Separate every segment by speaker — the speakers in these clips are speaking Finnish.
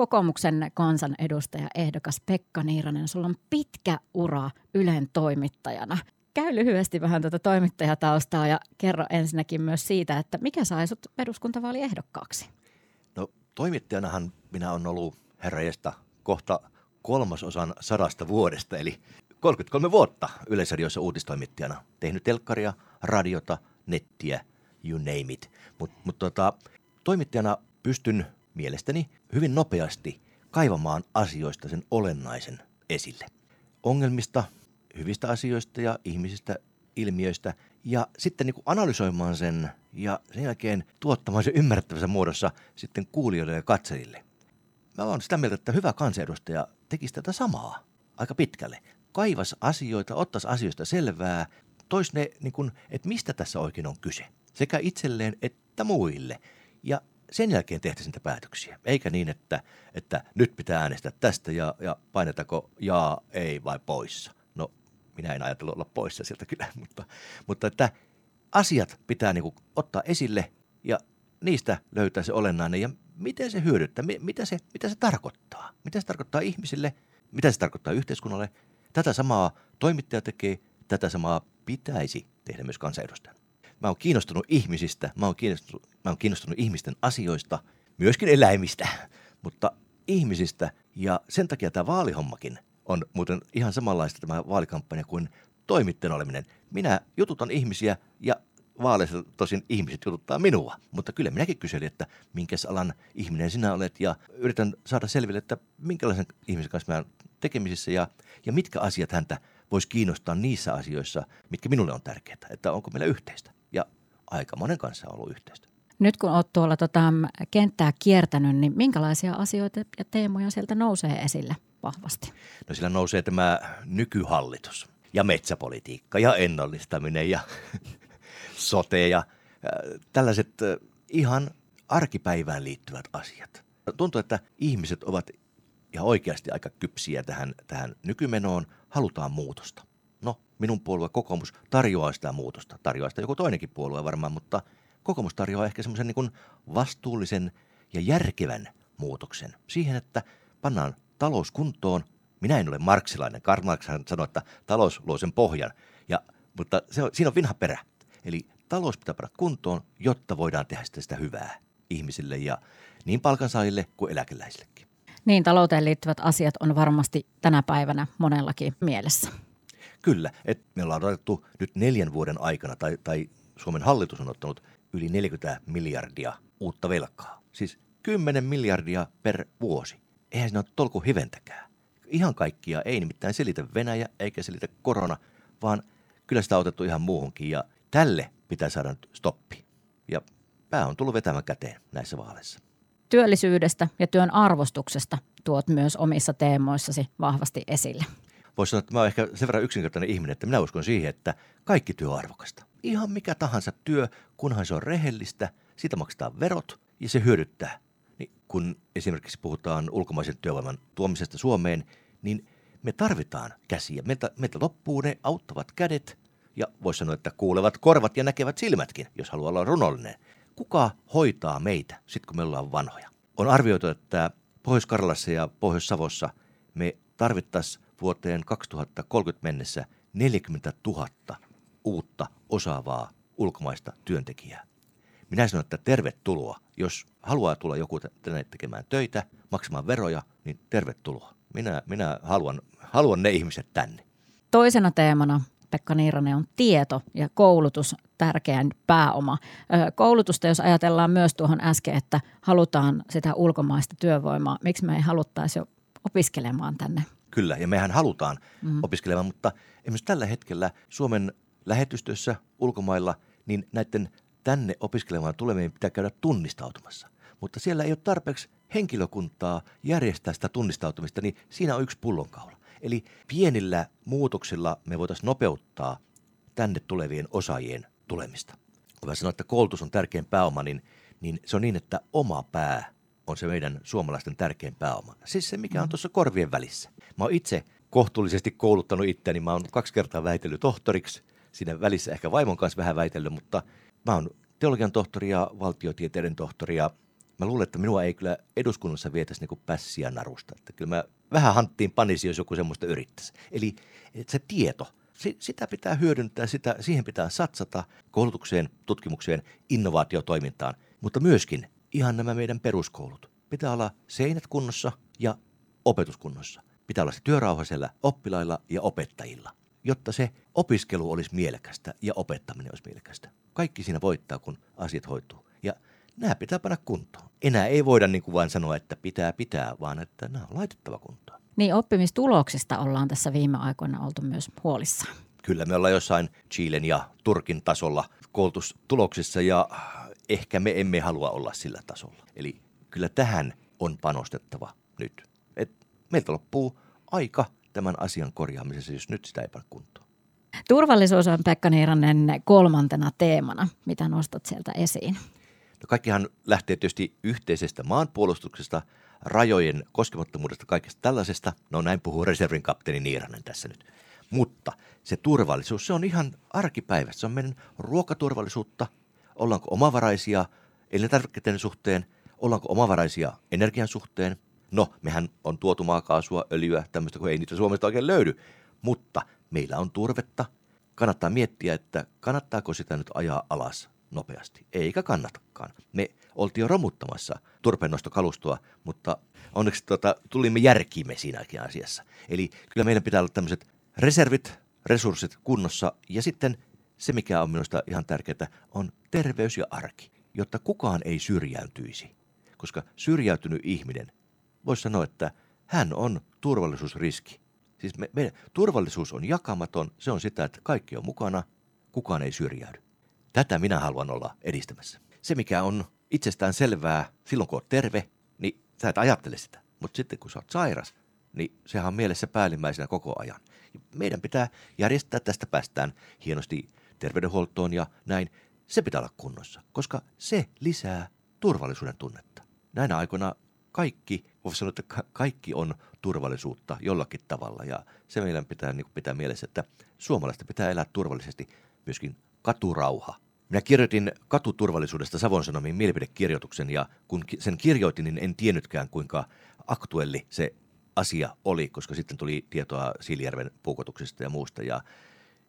Speaker 1: kokoomuksen kansanedustaja ehdokas Pekka Niiranen, sulla on pitkä ura Ylen toimittajana. Käy lyhyesti vähän tuota toimittajataustaa ja kerro ensinnäkin myös siitä, että mikä sai sut eduskuntavaaliehdokkaaksi?
Speaker 2: No toimittajanahan minä olen ollut herrajesta kohta kolmasosan sadasta vuodesta, eli 33 vuotta Yleisradiossa uutistoimittajana. Tehnyt telkkaria, radiota, nettiä, you name it. Mutta mut tota, toimittajana pystyn mielestäni hyvin nopeasti kaivamaan asioista sen olennaisen esille. Ongelmista, hyvistä asioista ja ihmisistä, ilmiöistä ja sitten niin analysoimaan sen ja sen jälkeen tuottamaan sen ymmärrettävässä muodossa sitten kuulijoille ja katsojille. Mä olen sitä mieltä, että hyvä kansanedustaja tekisi tätä samaa aika pitkälle. Kaivas asioita, ottaisi asioista selvää, tois ne, niin kuin, että mistä tässä oikein on kyse. Sekä itselleen että muille. Ja sen jälkeen tehtäisiin niitä päätöksiä. Eikä niin, että, että nyt pitää äänestää tästä ja, ja painetako jaa, ei vai poissa. No, minä en ajatellut olla poissa sieltä kyllä, mutta, mutta että asiat pitää niin ottaa esille ja niistä löytää se olennainen ja miten se hyödyttää, mitä se, mitä se tarkoittaa. Mitä se tarkoittaa ihmisille, mitä se tarkoittaa yhteiskunnalle. Tätä samaa toimittaja tekee, tätä samaa pitäisi tehdä myös kansanedustajan. Mä oon kiinnostunut ihmisistä, mä oon kiinnostunut, mä oon kiinnostunut ihmisten asioista, myöskin eläimistä, mutta ihmisistä. Ja sen takia tämä vaalihommakin on muuten ihan samanlaista tämä vaalikampanja kuin toimittajan oleminen. Minä jututan ihmisiä ja vaaleissa tosin ihmiset jututtaa minua, mutta kyllä minäkin kyselin, että minkä alan ihminen sinä olet ja yritän saada selville, että minkälaisen ihmisen kanssa mä tekemisissä ja, ja mitkä asiat häntä voisi kiinnostaa niissä asioissa, mitkä minulle on tärkeää, että onko meillä yhteistä. Aika monen kanssa ollut yhteistä.
Speaker 1: Nyt kun olet tuolla tota, kenttää kiertänyt, niin minkälaisia asioita ja teemoja sieltä nousee esille vahvasti?
Speaker 2: No sillä nousee tämä nykyhallitus ja metsäpolitiikka ja ennallistaminen ja sote ja äh, tällaiset äh, ihan arkipäivään liittyvät asiat. Tuntuu, että ihmiset ovat ihan oikeasti aika kypsiä tähän, tähän nykymenoon, halutaan muutosta. No, minun puolue kokoomus tarjoaa sitä muutosta, tarjoaa sitä joku toinenkin puolue varmaan, mutta kokoomus tarjoaa ehkä semmoisen niin vastuullisen ja järkevän muutoksen siihen, että pannaan talous kuntoon. Minä en ole marksilainen. Karl Marx sanoi, että talous luo sen pohjan, ja, mutta se on, siinä on vinha perä. Eli talous pitää panna kuntoon, jotta voidaan tehdä sitä, sitä hyvää ihmisille ja niin palkansaajille kuin eläkeläisillekin.
Speaker 1: Niin, talouteen liittyvät asiat on varmasti tänä päivänä monellakin mielessä.
Speaker 2: Kyllä, että me ollaan otettu nyt neljän vuoden aikana, tai, tai Suomen hallitus on ottanut yli 40 miljardia uutta velkaa. Siis 10 miljardia per vuosi. Eihän siinä ole tolku hiventäkään. Ihan kaikkia ei nimittäin selitä Venäjä eikä selitä korona, vaan kyllä sitä on otettu ihan muuhunkin. Ja tälle pitää saada nyt stoppi. Ja pää on tullut vetämään käteen näissä vaaleissa.
Speaker 1: Työllisyydestä ja työn arvostuksesta tuot myös omissa teemoissasi vahvasti esille.
Speaker 2: Voisi sanoa, että mä oon ehkä sen verran yksinkertainen ihminen, että minä uskon siihen, että kaikki työ on arvokasta. Ihan mikä tahansa työ, kunhan se on rehellistä, siitä maksetaan verot ja se hyödyttää. Niin kun esimerkiksi puhutaan ulkomaisen työvoiman tuomisesta Suomeen, niin me tarvitaan käsiä. Meiltä, meiltä loppuu ne auttavat kädet ja voisi sanoa, että kuulevat korvat ja näkevät silmätkin, jos haluaa olla runollinen. Kuka hoitaa meitä sitten, kun me ollaan vanhoja? On arvioitu, että Pohjois-Karjalassa ja Pohjois-Savossa me tarvittaisiin vuoteen 2030 mennessä 40 000 uutta osaavaa ulkomaista työntekijää. Minä sanon, että tervetuloa. Jos haluaa tulla joku tänne tekemään töitä, maksamaan veroja, niin tervetuloa. Minä, minä haluan, haluan ne ihmiset tänne.
Speaker 1: Toisena teemana Pekka Niiranen on tieto ja koulutus tärkeän pääoma. Koulutusta, jos ajatellaan myös tuohon äsken, että halutaan sitä ulkomaista työvoimaa, miksi me ei haluttaisi jo opiskelemaan tänne?
Speaker 2: Kyllä, ja mehän halutaan mm. opiskelemaan, mutta esimerkiksi tällä hetkellä Suomen lähetystössä ulkomailla, niin näiden tänne opiskelemaan tulevien pitää käydä tunnistautumassa. Mutta siellä ei ole tarpeeksi henkilökuntaa järjestää sitä tunnistautumista, niin siinä on yksi pullonkaula. Eli pienillä muutoksilla me voitaisiin nopeuttaa tänne tulevien osaajien tulemista. Kun mä sanoin, että koulutus on tärkein pääoma, niin, niin se on niin, että oma pää on se meidän suomalaisten tärkein pääoma. Siis se, mikä on tuossa korvien välissä. Mä oon itse kohtuullisesti kouluttanut itseäni. Mä oon kaksi kertaa väitellyt tohtoriksi. Siinä välissä ehkä vaimon kanssa vähän väitellyt, mutta mä oon teologian tohtori ja valtiotieteiden tohtori ja mä luulen, että minua ei kyllä eduskunnassa vietäisi niin pässiä narusta. Että kyllä mä vähän hanttiin panisi, jos joku semmoista yrittäisi. Eli se tieto, sitä pitää hyödyntää, sitä, siihen pitää satsata koulutukseen, tutkimukseen, innovaatiotoimintaan, mutta myöskin ihan nämä meidän peruskoulut. Pitää olla seinät kunnossa ja opetuskunnossa. Pitää olla se työrauha siellä oppilailla ja opettajilla, jotta se opiskelu olisi mielekästä ja opettaminen olisi mielekästä. Kaikki siinä voittaa, kun asiat hoituu. Ja nämä pitää panna kuntoon. Enää ei voida niin kuin vain sanoa, että pitää pitää, vaan että nämä on laitettava kuntoon.
Speaker 1: Niin oppimistuloksista ollaan tässä viime aikoina oltu myös huolissaan.
Speaker 2: Kyllä me ollaan jossain Chilen ja Turkin tasolla koulutustuloksissa ja ehkä me emme halua olla sillä tasolla. Eli kyllä tähän on panostettava nyt. Et meiltä loppuu aika tämän asian korjaamisessa, jos nyt sitä ei panna kuntoon.
Speaker 1: Turvallisuus on Pekka Niiranen kolmantena teemana. Mitä nostat sieltä esiin?
Speaker 2: No kaikkihan lähtee tietysti yhteisestä maanpuolustuksesta, rajojen koskemattomuudesta, kaikesta tällaisesta. No näin puhuu reservin kapteeni Niiranen tässä nyt. Mutta se turvallisuus, se on ihan arkipäivästä. Se on meidän ruokaturvallisuutta. Ollaanko omavaraisia elintarvikkeiden suhteen? Ollaanko omavaraisia energian suhteen? No, mehän on tuotu maakaasua, öljyä, tämmöistä, kun ei niitä Suomesta oikein löydy. Mutta meillä on turvetta. Kannattaa miettiä, että kannattaako sitä nyt ajaa alas nopeasti. Eikä kannatakaan. Me oltiin jo romuttamassa turpeennostokalustoa, mutta onneksi tota, tulimme järkiimme siinäkin asiassa. Eli kyllä meidän pitää olla tämmöiset reservit, resurssit kunnossa ja sitten se, mikä on minusta ihan tärkeää, on terveys ja arki, jotta kukaan ei syrjäytyisi. Koska syrjäytynyt ihminen, voisi sanoa, että hän on turvallisuusriski. Siis me, me, turvallisuus on jakamaton, se on sitä, että kaikki on mukana, kukaan ei syrjäydy. Tätä minä haluan olla edistämässä. Se, mikä on itsestään selvää silloin, kun olet terve, niin sä et ajattele sitä. Mutta sitten kun sä oot sairas, niin sehän on mielessä päällimmäisenä koko ajan. Meidän pitää järjestää, tästä päästään hienosti terveydenhuoltoon ja näin. Se pitää olla kunnossa, koska se lisää turvallisuuden tunnetta. Näinä aikoina kaikki, voisi sanoa, että kaikki on turvallisuutta jollakin tavalla ja se meidän pitää niin pitää mielessä, että suomalaista pitää elää turvallisesti myöskin katurauha. Minä kirjoitin katuturvallisuudesta Savon Sanomiin mielipidekirjoituksen ja kun sen kirjoitin, niin en tiennytkään kuinka aktuelli se asia oli, koska sitten tuli tietoa Siilijärven puukotuksesta ja muusta. Ja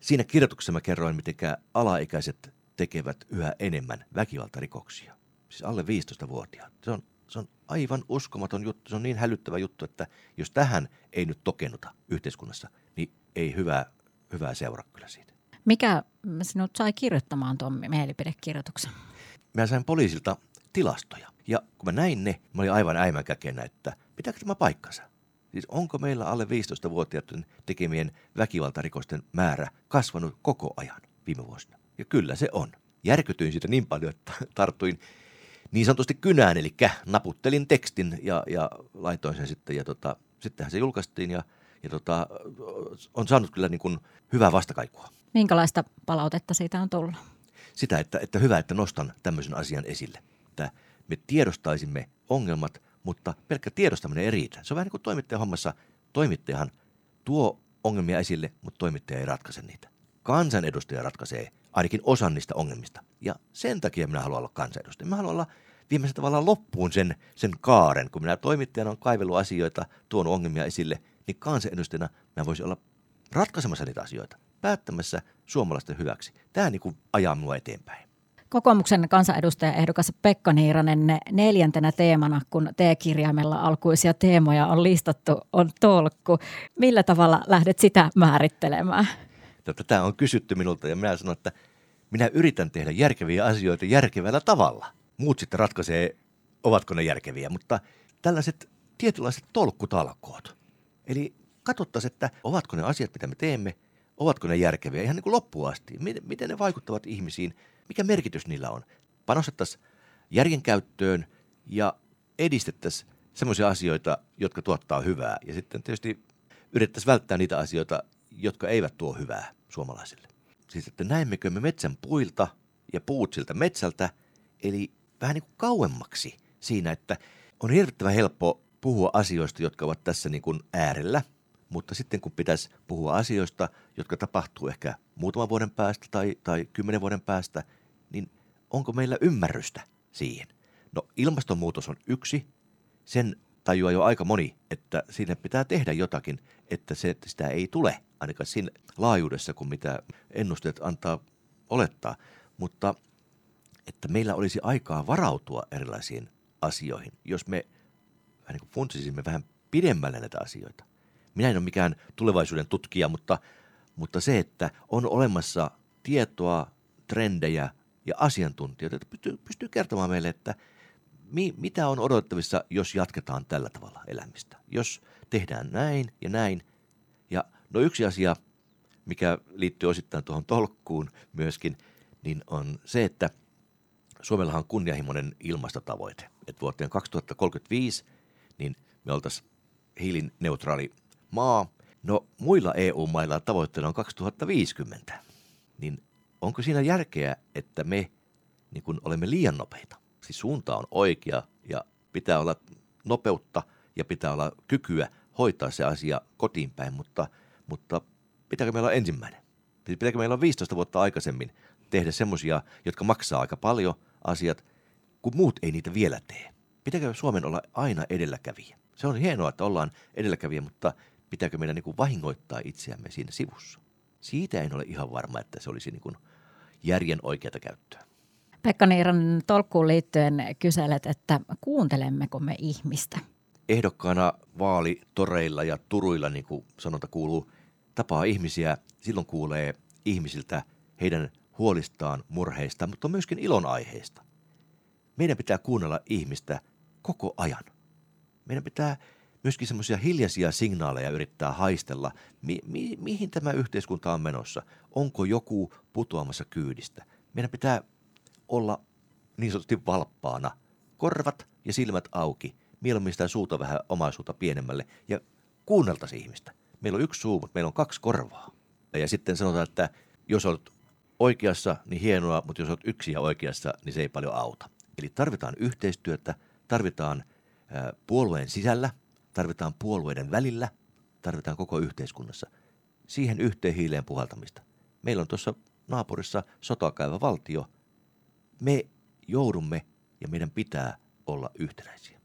Speaker 2: siinä kirjoituksessa mä kerroin, miten alaikäiset tekevät yhä enemmän väkivaltarikoksia. Siis alle 15-vuotiaat. Se on, se on aivan uskomaton juttu. Se on niin hälyttävä juttu, että jos tähän ei nyt tokennuta yhteiskunnassa, niin ei hyvää, hyvää seuraa kyllä siitä.
Speaker 1: Mikä sinut sai kirjoittamaan tuon mielipidekirjoituksen?
Speaker 2: Mä sain poliisilta tilastoja. Ja kun mä näin ne, mä olin aivan äimäkäkenä, että pitääkö tämä paikkansa? Siis onko meillä alle 15-vuotiaiden tekemien väkivaltarikosten määrä kasvanut koko ajan viime vuosina? Ja kyllä se on. Järkytyin siitä niin paljon, että tartuin niin sanotusti kynään, eli naputtelin tekstin ja, ja laitoin sen sitten. Ja tota, sittenhän se julkaistiin ja, ja tota, on saanut kyllä niin kuin hyvää vastakaikua.
Speaker 1: Minkälaista palautetta siitä on tullut?
Speaker 2: Sitä, että, että hyvä, että nostan tämmöisen asian esille. Että me tiedostaisimme ongelmat, mutta pelkkä tiedostaminen ei riitä. Se on vähän niin kuin toimittajan hommassa. Toimittajahan tuo ongelmia esille, mutta toimittaja ei ratkaise niitä. Kansanedustaja ratkaisee ainakin osan niistä ongelmista. Ja sen takia minä haluan olla kansanedustaja. Mä haluan olla viimeisen tavallaan loppuun sen, sen kaaren. Kun minä toimittajana on kaivellut asioita, tuonut ongelmia esille, niin kansanedustajana mä voisin olla ratkaisemassa niitä asioita päättämässä suomalaisten hyväksi. Tämä niin kuin ajaa minua eteenpäin.
Speaker 1: Kokoomuksen kansanedustaja ehdokas Pekka Niiranen neljäntenä teemana, kun T-kirjaimella alkuisia teemoja on listattu, on tolkku. Millä tavalla lähdet sitä määrittelemään?
Speaker 2: Tätä on kysytty minulta ja minä sanon, että minä yritän tehdä järkeviä asioita järkevällä tavalla. Muut sitten ratkaisee, ovatko ne järkeviä, mutta tällaiset tietynlaiset tolkkutalkoot. Eli katsottaisiin, että ovatko ne asiat, mitä me teemme – Ovatko ne järkeviä ihan niin kuin loppuun asti? Miten, miten ne vaikuttavat ihmisiin? Mikä merkitys niillä on? Panostettaisiin järjen käyttöön ja edistettäisiin sellaisia asioita, jotka tuottaa hyvää. Ja sitten tietysti yritettäisiin välttää niitä asioita, jotka eivät tuo hyvää suomalaisille. Siis, että näemmekö me metsän puilta ja puut siltä metsältä, eli vähän niin kuin kauemmaksi siinä, että on hirvittävän helppo puhua asioista, jotka ovat tässä niin kuin äärellä – mutta sitten kun pitäisi puhua asioista, jotka tapahtuu ehkä muutaman vuoden päästä tai, tai kymmenen vuoden päästä, onko meillä ymmärrystä siihen? No ilmastonmuutos on yksi. Sen tajuaa jo aika moni, että sinne pitää tehdä jotakin, että se, että sitä ei tule, ainakaan siinä laajuudessa kuin mitä ennusteet antaa olettaa. Mutta että meillä olisi aikaa varautua erilaisiin asioihin, jos me vähän niin kuin funtsisimme vähän pidemmälle näitä asioita. Minä en ole mikään tulevaisuuden tutkija, mutta, mutta se, että on olemassa tietoa, trendejä ja asiantuntijoita, että pystyy, pystyy kertomaan meille, että mi, mitä on odotettavissa, jos jatketaan tällä tavalla elämistä. Jos tehdään näin ja näin. Ja no yksi asia, mikä liittyy osittain tuohon tolkkuun myöskin, niin on se, että Suomellahan on kunnianhimoinen ilmastotavoite. Että vuoteen 2035 niin me oltaisiin hiilineutraali maa. No muilla EU-mailla tavoitteena on 2050. Niin onko siinä järkeä, että me niin kun olemme liian nopeita? Siis suunta on oikea ja pitää olla nopeutta ja pitää olla kykyä hoitaa se asia kotiin päin, mutta, mutta pitääkö meillä olla ensimmäinen? Siis pitääkö meillä olla 15 vuotta aikaisemmin tehdä semmoisia, jotka maksaa aika paljon asiat, kun muut ei niitä vielä tee? Pitääkö Suomen olla aina edelläkävijä? Se on hienoa, että ollaan edelläkävijä, mutta pitääkö meidän niin vahingoittaa itseämme siinä sivussa? Siitä en ole ihan varma, että se olisi niin kuin järjen oikeata käyttöä.
Speaker 1: Pekka Niiran tolkkuun liittyen kyselet, että kuuntelemmeko me ihmistä?
Speaker 2: Ehdokkaana vaalitoreilla ja turuilla, niin kuin sanonta kuuluu, tapaa ihmisiä, silloin kuulee ihmisiltä heidän huolistaan, murheista, mutta myöskin ilonaiheista. Meidän pitää kuunnella ihmistä koko ajan. Meidän pitää myöskin semmoisia hiljaisia signaaleja yrittää haistella, mi- mi- mihin tämä yhteiskunta on menossa. Onko joku putoamassa kyydistä? Meidän pitää olla niin sanotusti valppaana. Korvat ja silmät auki. Mieluummin sitä suuta vähän omaisuutta pienemmälle ja kuunneltaisi ihmistä. Meillä on yksi suu, mutta meillä on kaksi korvaa. Ja sitten sanotaan, että jos olet oikeassa, niin hienoa, mutta jos olet yksi ja oikeassa, niin se ei paljon auta. Eli tarvitaan yhteistyötä, tarvitaan puolueen sisällä, tarvitaan puolueiden välillä, tarvitaan koko yhteiskunnassa. Siihen yhteen hiileen puhaltamista. Meillä on tuossa naapurissa sotakäyvä valtio. Me joudumme ja meidän pitää olla yhtenäisiä.